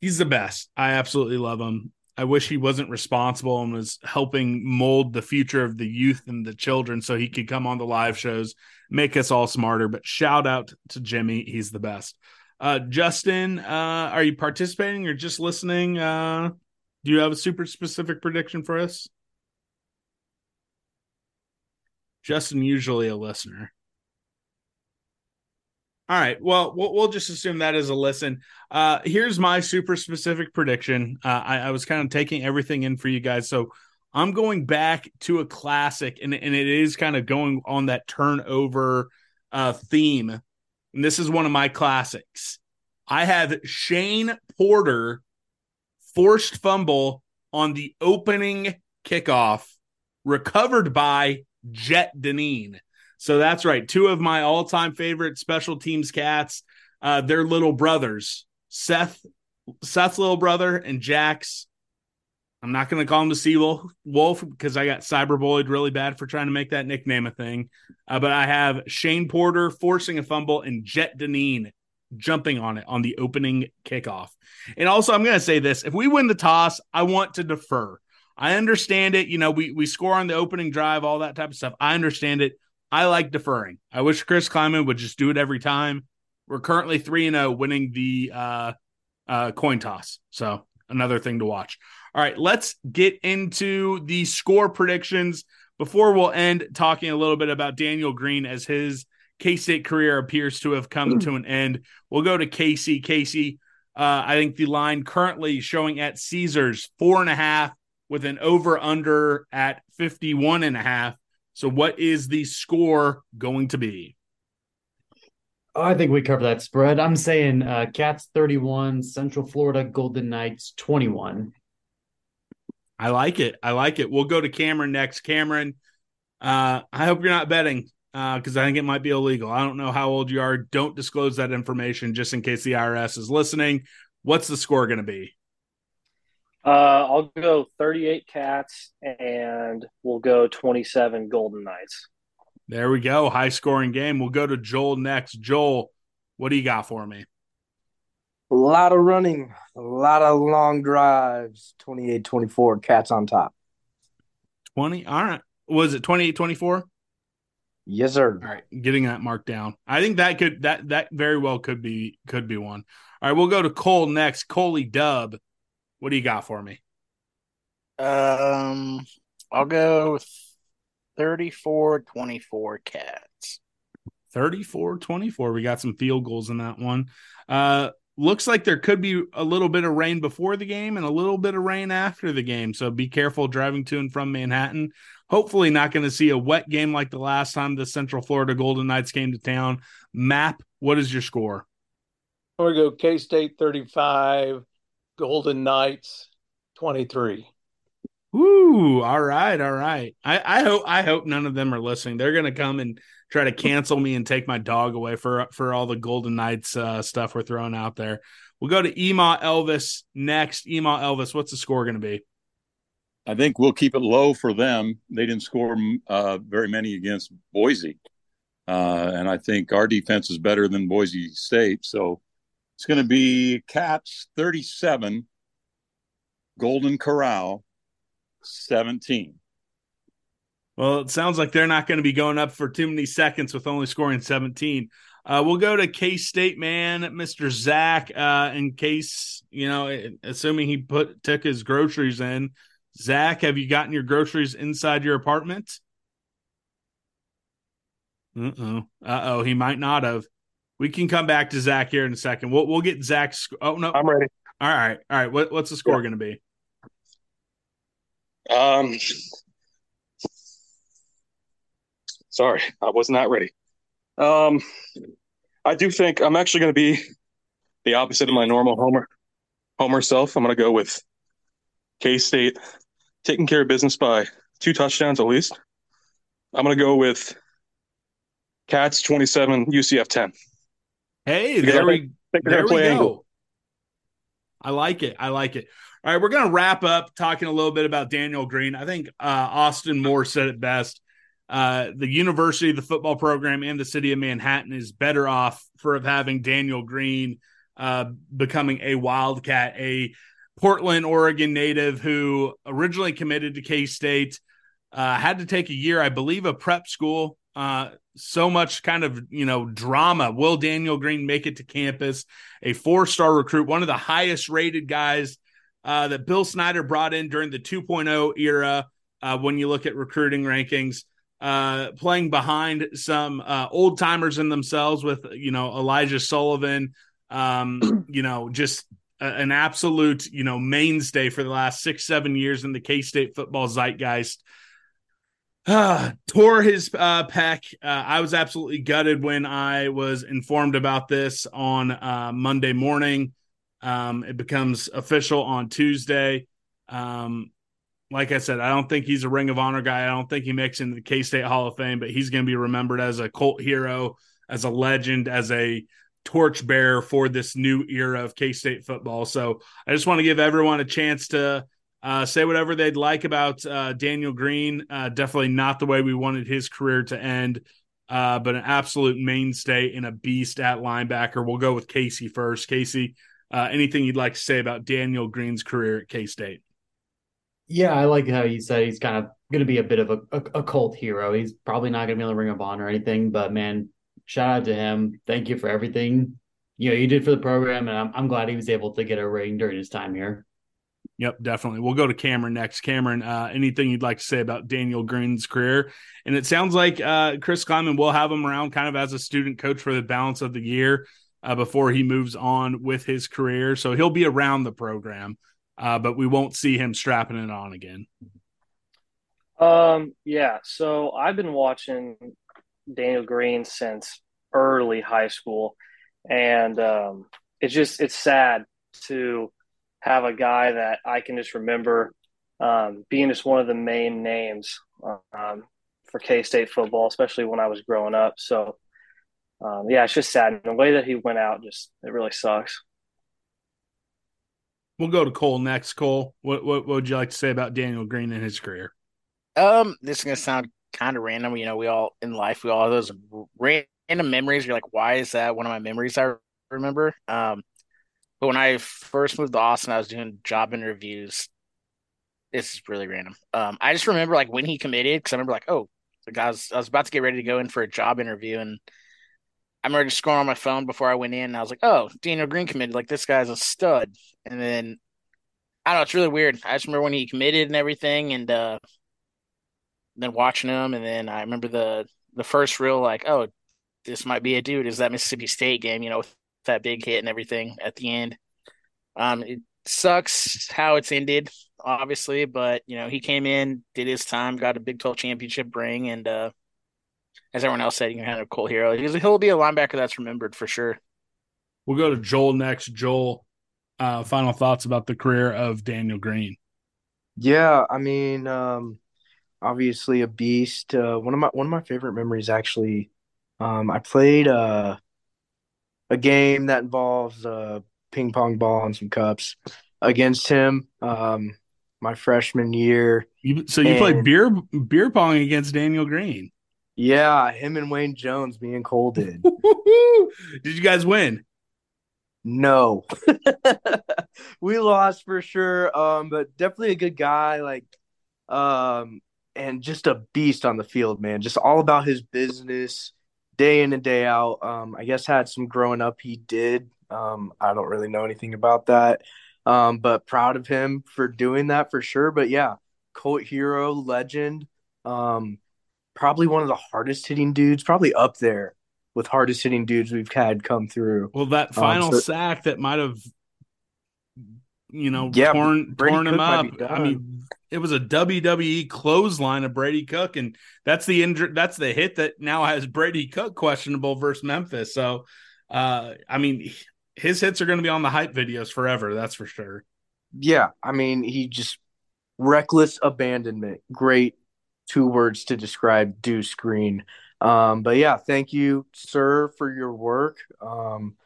He's the best. I absolutely love him. I wish he wasn't responsible and was helping mold the future of the youth and the children so he could come on the live shows make us all smarter. But shout out to Jimmy. He's the best. Uh, Justin, uh, are you participating or just listening? Uh, do you have a super specific prediction for us? Justin, usually a listener. All right. Well, well, we'll just assume that is a listen. Uh, here's my super specific prediction. Uh, I, I was kind of taking everything in for you guys. So I'm going back to a classic, and, and it is kind of going on that turnover uh, theme. And this is one of my classics. I have Shane Porter forced fumble on the opening kickoff, recovered by Jet Deneen. So that's right. Two of my all time favorite special teams cats, uh, they're little brothers, Seth, Seth's little brother, and Jack's I'm not going to call him the Sea Wolf because I got cyberbullied really bad for trying to make that nickname a thing. Uh, but I have Shane Porter forcing a fumble and Jet Deneen jumping on it on the opening kickoff. And also, I'm going to say this: if we win the toss, I want to defer. I understand it. You know, we we score on the opening drive, all that type of stuff. I understand it. I like deferring. I wish Chris Klieman would just do it every time. We're currently three and zero, oh, winning the uh, uh, coin toss. So another thing to watch. All right, let's get into the score predictions before we'll end talking a little bit about Daniel Green as his K State career appears to have come to an end. We'll go to Casey. Casey, uh, I think the line currently showing at Caesars four and a half with an over under at 51 and a half. So, what is the score going to be? I think we cover that spread. I'm saying uh, Cats 31, Central Florida Golden Knights 21. I like it. I like it. We'll go to Cameron next. Cameron, uh, I hope you're not betting. because uh, I think it might be illegal. I don't know how old you are. Don't disclose that information just in case the IRS is listening. What's the score going to be? Uh, I'll go 38 cats and we'll go 27 Golden Knights. There we go. High scoring game. We'll go to Joel next. Joel, what do you got for me? A lot of running, a lot of long drives. 28 24, cats on top. 20. All right. Was it 28 24? Yes, sir. All right, getting that marked down. I think that could that that very well could be could be one. All right, we'll go to Cole next. Coley Dub, what do you got for me? Um, I'll go 34-24 Cats. 34-24. We got some field goals in that one. Uh, looks like there could be a little bit of rain before the game and a little bit of rain after the game. So be careful driving to and from Manhattan. Hopefully, not going to see a wet game like the last time the Central Florida Golden Knights came to town. Map, what is your score? I'm going to go K State 35, Golden Knights 23. Ooh, all right, all right. I, I hope I hope none of them are listening. They're gonna come and try to cancel me and take my dog away for for all the Golden Knights uh, stuff we're throwing out there. We'll go to Ema Elvis next. Ema Elvis, what's the score going to be? I think we'll keep it low for them. They didn't score uh, very many against Boise, uh, and I think our defense is better than Boise State. So it's going to be Cats thirty-seven, Golden Corral 17. Well, it sounds like they're not going to be going up for too many seconds with only scoring 17. Uh, we'll go to K State man, Mr. Zach. Uh, in case you know, assuming he put took his groceries in. Zach, have you gotten your groceries inside your apartment? Uh oh. Uh oh. He might not have. We can come back to Zach here in a second. We'll we'll get Zach's. Oh no, I'm ready. All right, all right. What, what's the score yeah. going to be? Um, sorry, I was not ready. Um, I do think I'm actually going to be the opposite of my normal Homer Homer self. I'm going to go with K State taking care of business by two touchdowns at least. I'm going to go with Cats 27, UCF 10. Hey, there we, there we go. Angle. I like it. I like it. All right, we're going to wrap up talking a little bit about Daniel Green. I think uh, Austin Moore said it best. Uh, the university, the football program, and the city of Manhattan is better off for of having Daniel Green uh, becoming a Wildcat, a Portland, Oregon native who originally committed to K State, uh, had to take a year, I believe, of prep school. Uh, so much kind of you know drama. Will Daniel Green make it to campus? A four star recruit, one of the highest rated guys uh, that Bill Snyder brought in during the 2.0 era. Uh, when you look at recruiting rankings, uh, playing behind some uh, old timers in themselves with you know Elijah Sullivan, um, you know just a, an absolute you know mainstay for the last six seven years in the K State football zeitgeist. Uh, tore his uh, pec. Uh, I was absolutely gutted when I was informed about this on uh, Monday morning. Um, it becomes official on Tuesday. Um, like I said, I don't think he's a Ring of Honor guy. I don't think he makes into the K State Hall of Fame, but he's going to be remembered as a cult hero, as a legend, as a torchbearer for this new era of K State football. So I just want to give everyone a chance to uh, say whatever they'd like about uh, Daniel Green. Uh, definitely not the way we wanted his career to end, uh, but an absolute mainstay and a beast at linebacker. We'll go with Casey first. Casey, uh, anything you'd like to say about Daniel Green's career at K State? Yeah, I like how you said he's kind of going to be a bit of a, a, a cult hero. He's probably not going to be on the Ring of Honor or anything, but man, shout out to him. Thank you for everything you know you did for the program, and I'm, I'm glad he was able to get a ring during his time here. Yep, definitely. We'll go to Cameron next. Cameron, uh, anything you'd like to say about Daniel Green's career? And it sounds like uh, Chris Klieman will have him around kind of as a student coach for the balance of the year uh, before he moves on with his career. So he'll be around the program, uh, but we won't see him strapping it on again. Um, yeah. So I've been watching Daniel Green since early high school, and um, it's just it's sad to have a guy that I can just remember um, being just one of the main names um, for K State football, especially when I was growing up. So, um, yeah, it's just sad. And the way that he went out, just it really sucks. We'll go to Cole next. Cole, what, what, what would you like to say about Daniel Green and his career? Um, this is gonna sound kind of random. You know, we all in life we all have those random memories. You're like, why is that one of my memories I remember? Um, but when I first moved to Austin, I was doing job interviews. This is really random. Um, I just remember like when he committed because I remember like, oh, guys, I was about to get ready to go in for a job interview, and I remember just scrolling on my phone before I went in. And I was like, oh, Daniel Green committed. Like this guy's a stud. And then I don't know, it's really weird. I just remember when he committed and everything, and uh, then watching him, and then I remember the the first real like, oh, this might be a dude. Is that Mississippi State game? You know, with that big hit and everything at the end. Um, it sucks how it's ended, obviously, but you know he came in, did his time, got a Big Twelve championship ring, and uh, as everyone else said, you can kind of a cool hero. He'll be a linebacker that's remembered for sure. We'll go to Joel next. Joel, uh, final thoughts about the career of Daniel Green. Yeah, I mean, um, obviously a beast. Uh, one of my one of my favorite memories actually. Um, I played uh, a game that involves a ping pong ball and some cups against him. Um, my freshman year. You, so you and, played beer beer pong against Daniel Green. Yeah, him and Wayne Jones, me and Cole did. did you guys win? No. we lost for sure. Um, but definitely a good guy, like um and just a beast on the field, man. Just all about his business day in and day out. Um, I guess had some growing up he did. Um, I don't really know anything about that. Um, but proud of him for doing that for sure. But yeah, cult hero, legend. Um, probably one of the hardest hitting dudes, probably up there with hardest hitting dudes we've had come through. Well, that um, final um, so, sack that might have, you know, yeah, torn torn him up. I mean, it was a WWE clothesline of Brady Cook, and that's the injury. That's the hit that now has Brady Cook questionable versus Memphis. So, uh, I mean, his hits are going to be on the hype videos forever. That's for sure. Yeah, I mean, he just reckless abandonment. Great two words to describe Deuce Green. Um, but yeah, thank you, sir, for your work. Um,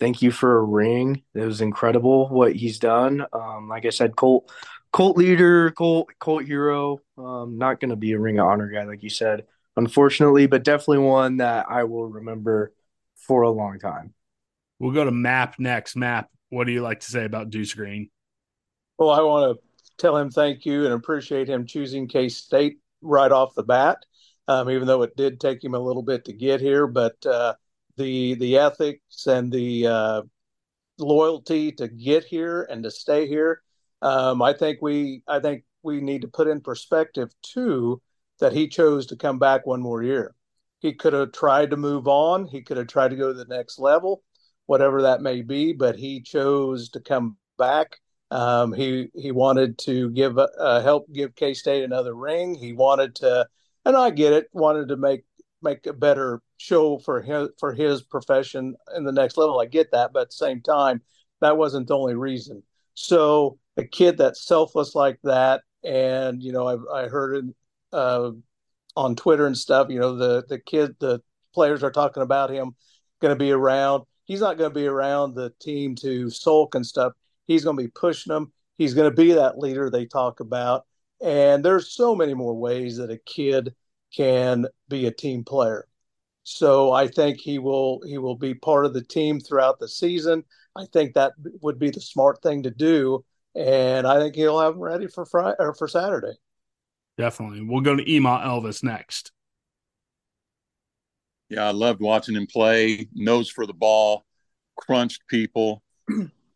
thank you for a ring. It was incredible what he's done. Um, like I said, Colt, Colt leader, Colt, Colt hero. Um, not going to be a ring of honor guy, like you said, unfortunately, but definitely one that I will remember for a long time. We'll go to Map next. Map, what do you like to say about Deuce Green? Well, I want to tell him thank you and appreciate him choosing K State right off the bat um, even though it did take him a little bit to get here. But uh, the the ethics and the uh, loyalty to get here and to stay here, um, I think we I think we need to put in perspective too that he chose to come back one more year. He could have tried to move on. He could have tried to go to the next level, whatever that may be. But he chose to come back. Um, he he wanted to give uh, help give K State another ring. He wanted to and I get it, wanted to make make a better show for his for his profession in the next level. I get that, but at the same time, that wasn't the only reason. So a kid that's selfless like that, and you know, I, I heard it uh, on Twitter and stuff. You know, the the kid, the players are talking about him going to be around. He's not going to be around the team to sulk and stuff. He's going to be pushing them. He's going to be that leader they talk about. And there's so many more ways that a kid can be a team player. So I think he will he will be part of the team throughout the season. I think that would be the smart thing to do, and I think he'll have him ready for Friday or for Saturday. Definitely, we'll go to Ema Elvis next. Yeah, I loved watching him play. Nose for the ball, crunched people,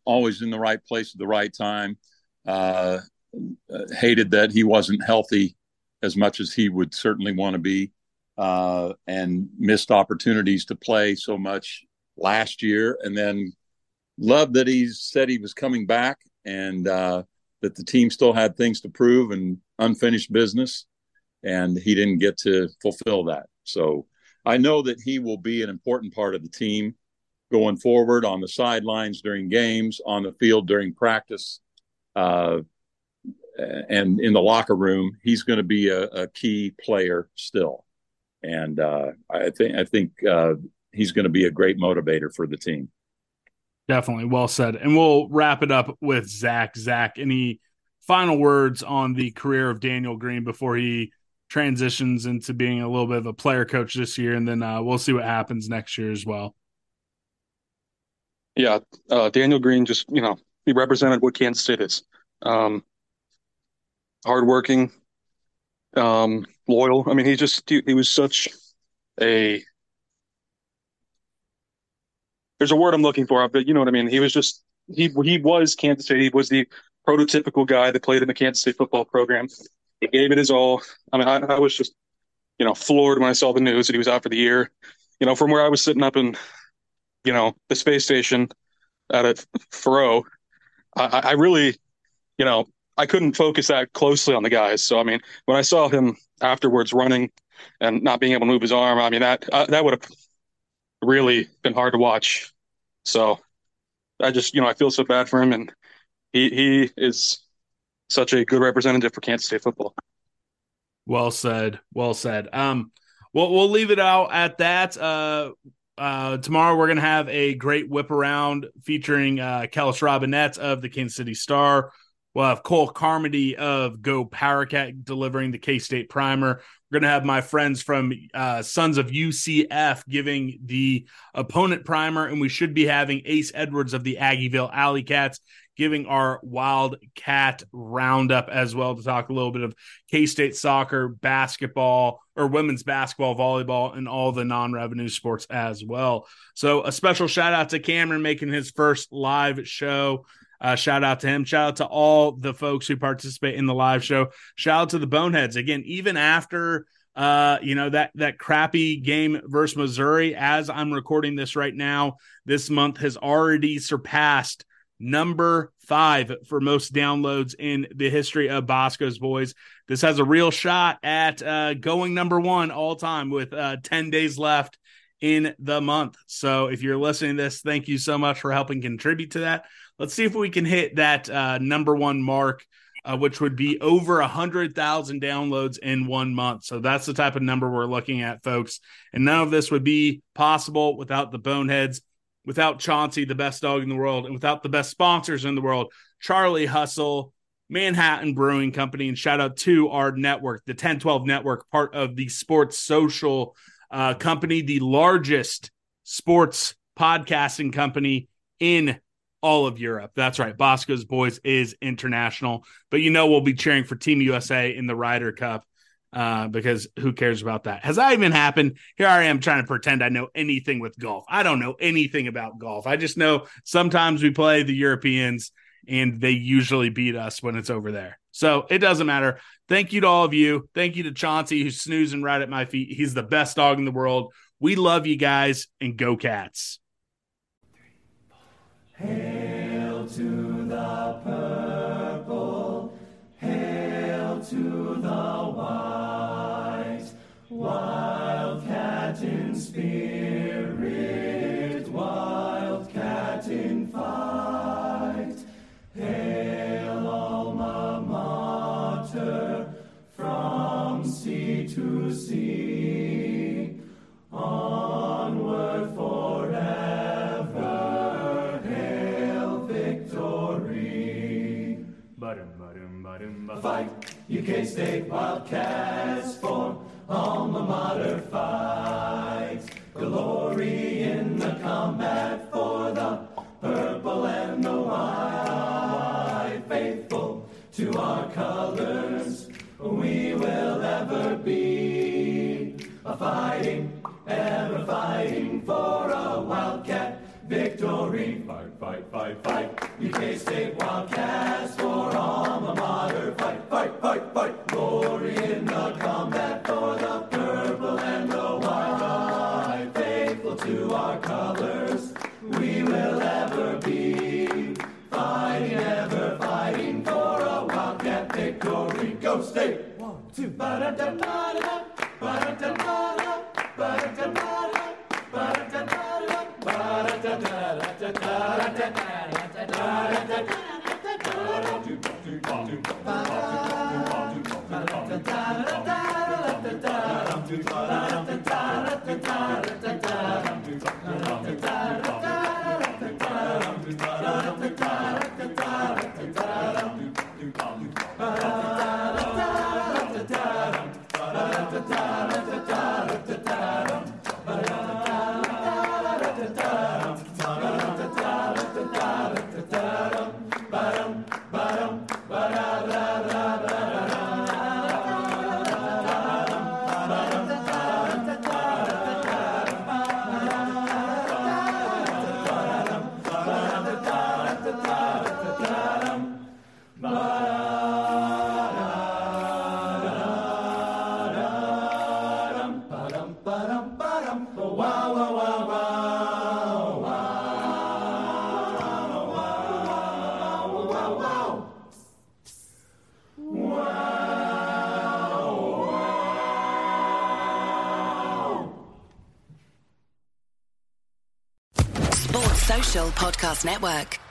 always in the right place at the right time. Uh, hated that he wasn't healthy as much as he would certainly want to be, uh, and missed opportunities to play so much last year. And then loved that he said he was coming back and uh, that the team still had things to prove and unfinished business, and he didn't get to fulfill that. So I know that he will be an important part of the team going forward on the sidelines during games, on the field during practice. Uh, and in the locker room, he's going to be a, a, key player still. And uh, I think I think uh, he's going to be a great motivator for the team. Definitely, well said. And we'll wrap it up with Zach. Zach, any final words on the career of Daniel Green before he transitions into being a little bit of a player coach this year, and then uh, we'll see what happens next year as well. Yeah, uh, Daniel Green just you know he represented what Kansas State is. Um, hardworking, um, loyal. I mean, he just he, he was such a there's a word I'm looking for, but you know what I mean. He was just he he was Kansas State. He was the prototypical guy that played in the Kansas State football program. He gave it his all. I mean, I, I was just you know floored when I saw the news that he was out for the year. You know, from where I was sitting up in you know the space station out at Faurot, I, I really you know I couldn't focus that closely on the guys. So I mean, when I saw him afterwards running and not being able to move his arm, I mean that uh, that would have really been hard to watch. So I just, you know, I feel so bad for him, and he he is such a good representative for Kansas State football. Well said. Well said. Um, we'll we'll leave it out at that. Uh, uh, tomorrow we're gonna have a great whip around featuring uh, Kellis Robinett of the Kansas City Star. We'll have Cole Carmody of Go Powercat delivering the K State Primer. We're going to have my friends from uh, Sons of UCF giving the opponent primer, and we should be having Ace Edwards of the Aggieville Alley Cats giving our Wildcat roundup as well to talk a little bit of K State soccer, basketball, or women's basketball, volleyball, and all the non revenue sports as well. So, a special shout out to Cameron making his first live show. Uh, shout out to him. Shout out to all the folks who participate in the live show. Shout out to the Boneheads. Again, even after uh, you know, that that crappy game versus Missouri, as I'm recording this right now, this month has already surpassed number five for most downloads in the history of Bosco's Boys. This has a real shot at uh, going number one all time with uh, 10 days left in the month. So if you're listening to this, thank you so much for helping contribute to that. Let's see if we can hit that uh, number one mark, uh, which would be over a hundred thousand downloads in one month. So that's the type of number we're looking at, folks. And none of this would be possible without the boneheads, without Chauncey, the best dog in the world, and without the best sponsors in the world, Charlie Hustle. Manhattan Brewing Company, and shout out to our network, the 1012 Network, part of the Sports Social uh, Company, the largest sports podcasting company in all of Europe. That's right. Bosco's Boys is international, but you know we'll be cheering for Team USA in the Ryder Cup uh, because who cares about that? Has that even happened? Here I am trying to pretend I know anything with golf. I don't know anything about golf. I just know sometimes we play the Europeans and they usually beat us when it's over there. So it doesn't matter. Thank you to all of you. Thank you to Chauncey who's snoozing right at my feet. He's the best dog in the world. We love you guys and go cats. Hail to the wildcat in spirit, wildcat in fight. Hail alma mater, from sea to sea, onward forever. Hail victory. ba ba ba ba Fight, UK State Wildcats for alma mater fight. Glory in the combat for the purple and the white. Faithful to our colors, we will ever be. A fighting, ever fighting for a wildcat victory. Fight, fight, fight, fight. UK State Wildcats the bottom. Network.